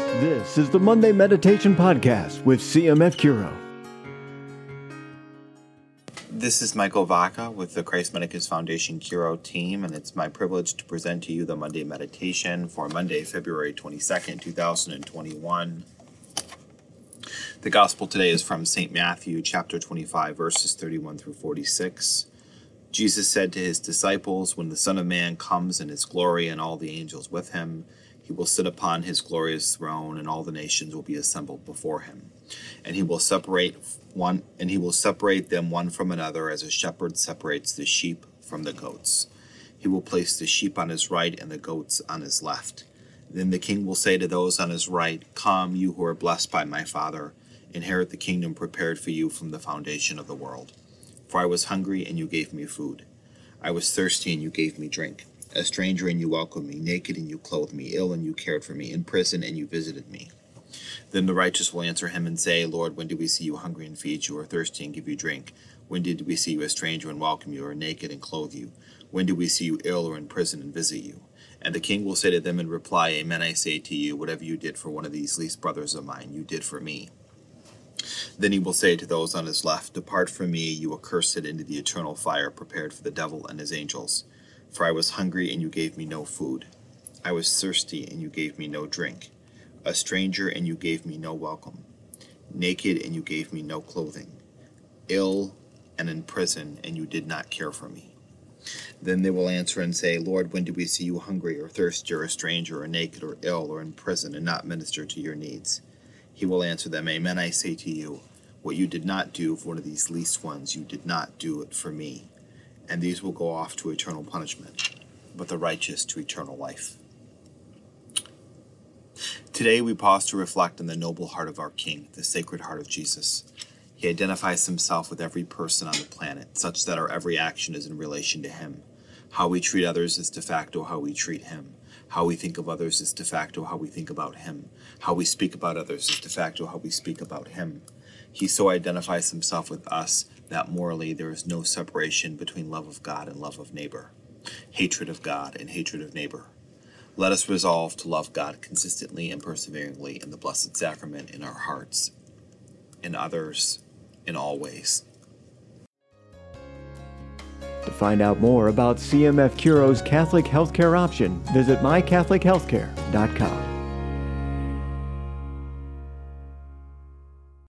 This is the Monday Meditation Podcast with CMF Curo. This is Michael Vaca with the Christ Medicus Foundation Curo team, and it's my privilege to present to you the Monday Meditation for Monday, February 22nd, 2021. The Gospel today is from St. Matthew, chapter 25, verses 31 through 46. Jesus said to his disciples, When the Son of Man comes in his glory and all the angels with him, he will sit upon his glorious throne, and all the nations will be assembled before him. And he will separate one and he will separate them one from another as a shepherd separates the sheep from the goats. He will place the sheep on his right and the goats on his left. Then the king will say to those on his right, Come, you who are blessed by my Father, inherit the kingdom prepared for you from the foundation of the world. For I was hungry, and you gave me food. I was thirsty, and you gave me drink a stranger and you welcomed me, naked and you clothed me, ill and you cared for me, in prison and you visited me. Then the righteous will answer him and say, Lord, when did we see you hungry and feed you, or thirsty and give you drink? When did we see you a stranger and welcome you, or naked and clothe you? When did we see you ill or in prison and visit you? And the king will say to them in reply, Amen, I say to you, whatever you did for one of these least brothers of mine, you did for me. Then he will say to those on his left, Depart from me, you accursed, into the eternal fire prepared for the devil and his angels. For I was hungry, and you gave me no food. I was thirsty, and you gave me no drink. A stranger, and you gave me no welcome. Naked, and you gave me no clothing. Ill and in prison, and you did not care for me. Then they will answer and say, Lord, when did we see you hungry, or thirsty, or a stranger, or naked, or ill, or in prison, and not minister to your needs? He will answer them, Amen, I say to you, what you did not do for one of these least ones, you did not do it for me and these will go off to eternal punishment, but the righteous to eternal life. Today we pause to reflect on the noble heart of our King, the Sacred Heart of Jesus. He identifies himself with every person on the planet, such that our every action is in relation to him. How we treat others is de facto how we treat him. How we think of others is de facto how we think about him. How we speak about others is de facto how we speak about him. He so identifies himself with us that morally there is no separation between love of God and love of neighbor, hatred of God and hatred of neighbor. Let us resolve to love God consistently and perseveringly in the Blessed Sacrament in our hearts, in others, in all ways. To find out more about CMF Curo's Catholic healthcare option, visit mycatholichealthcare.com.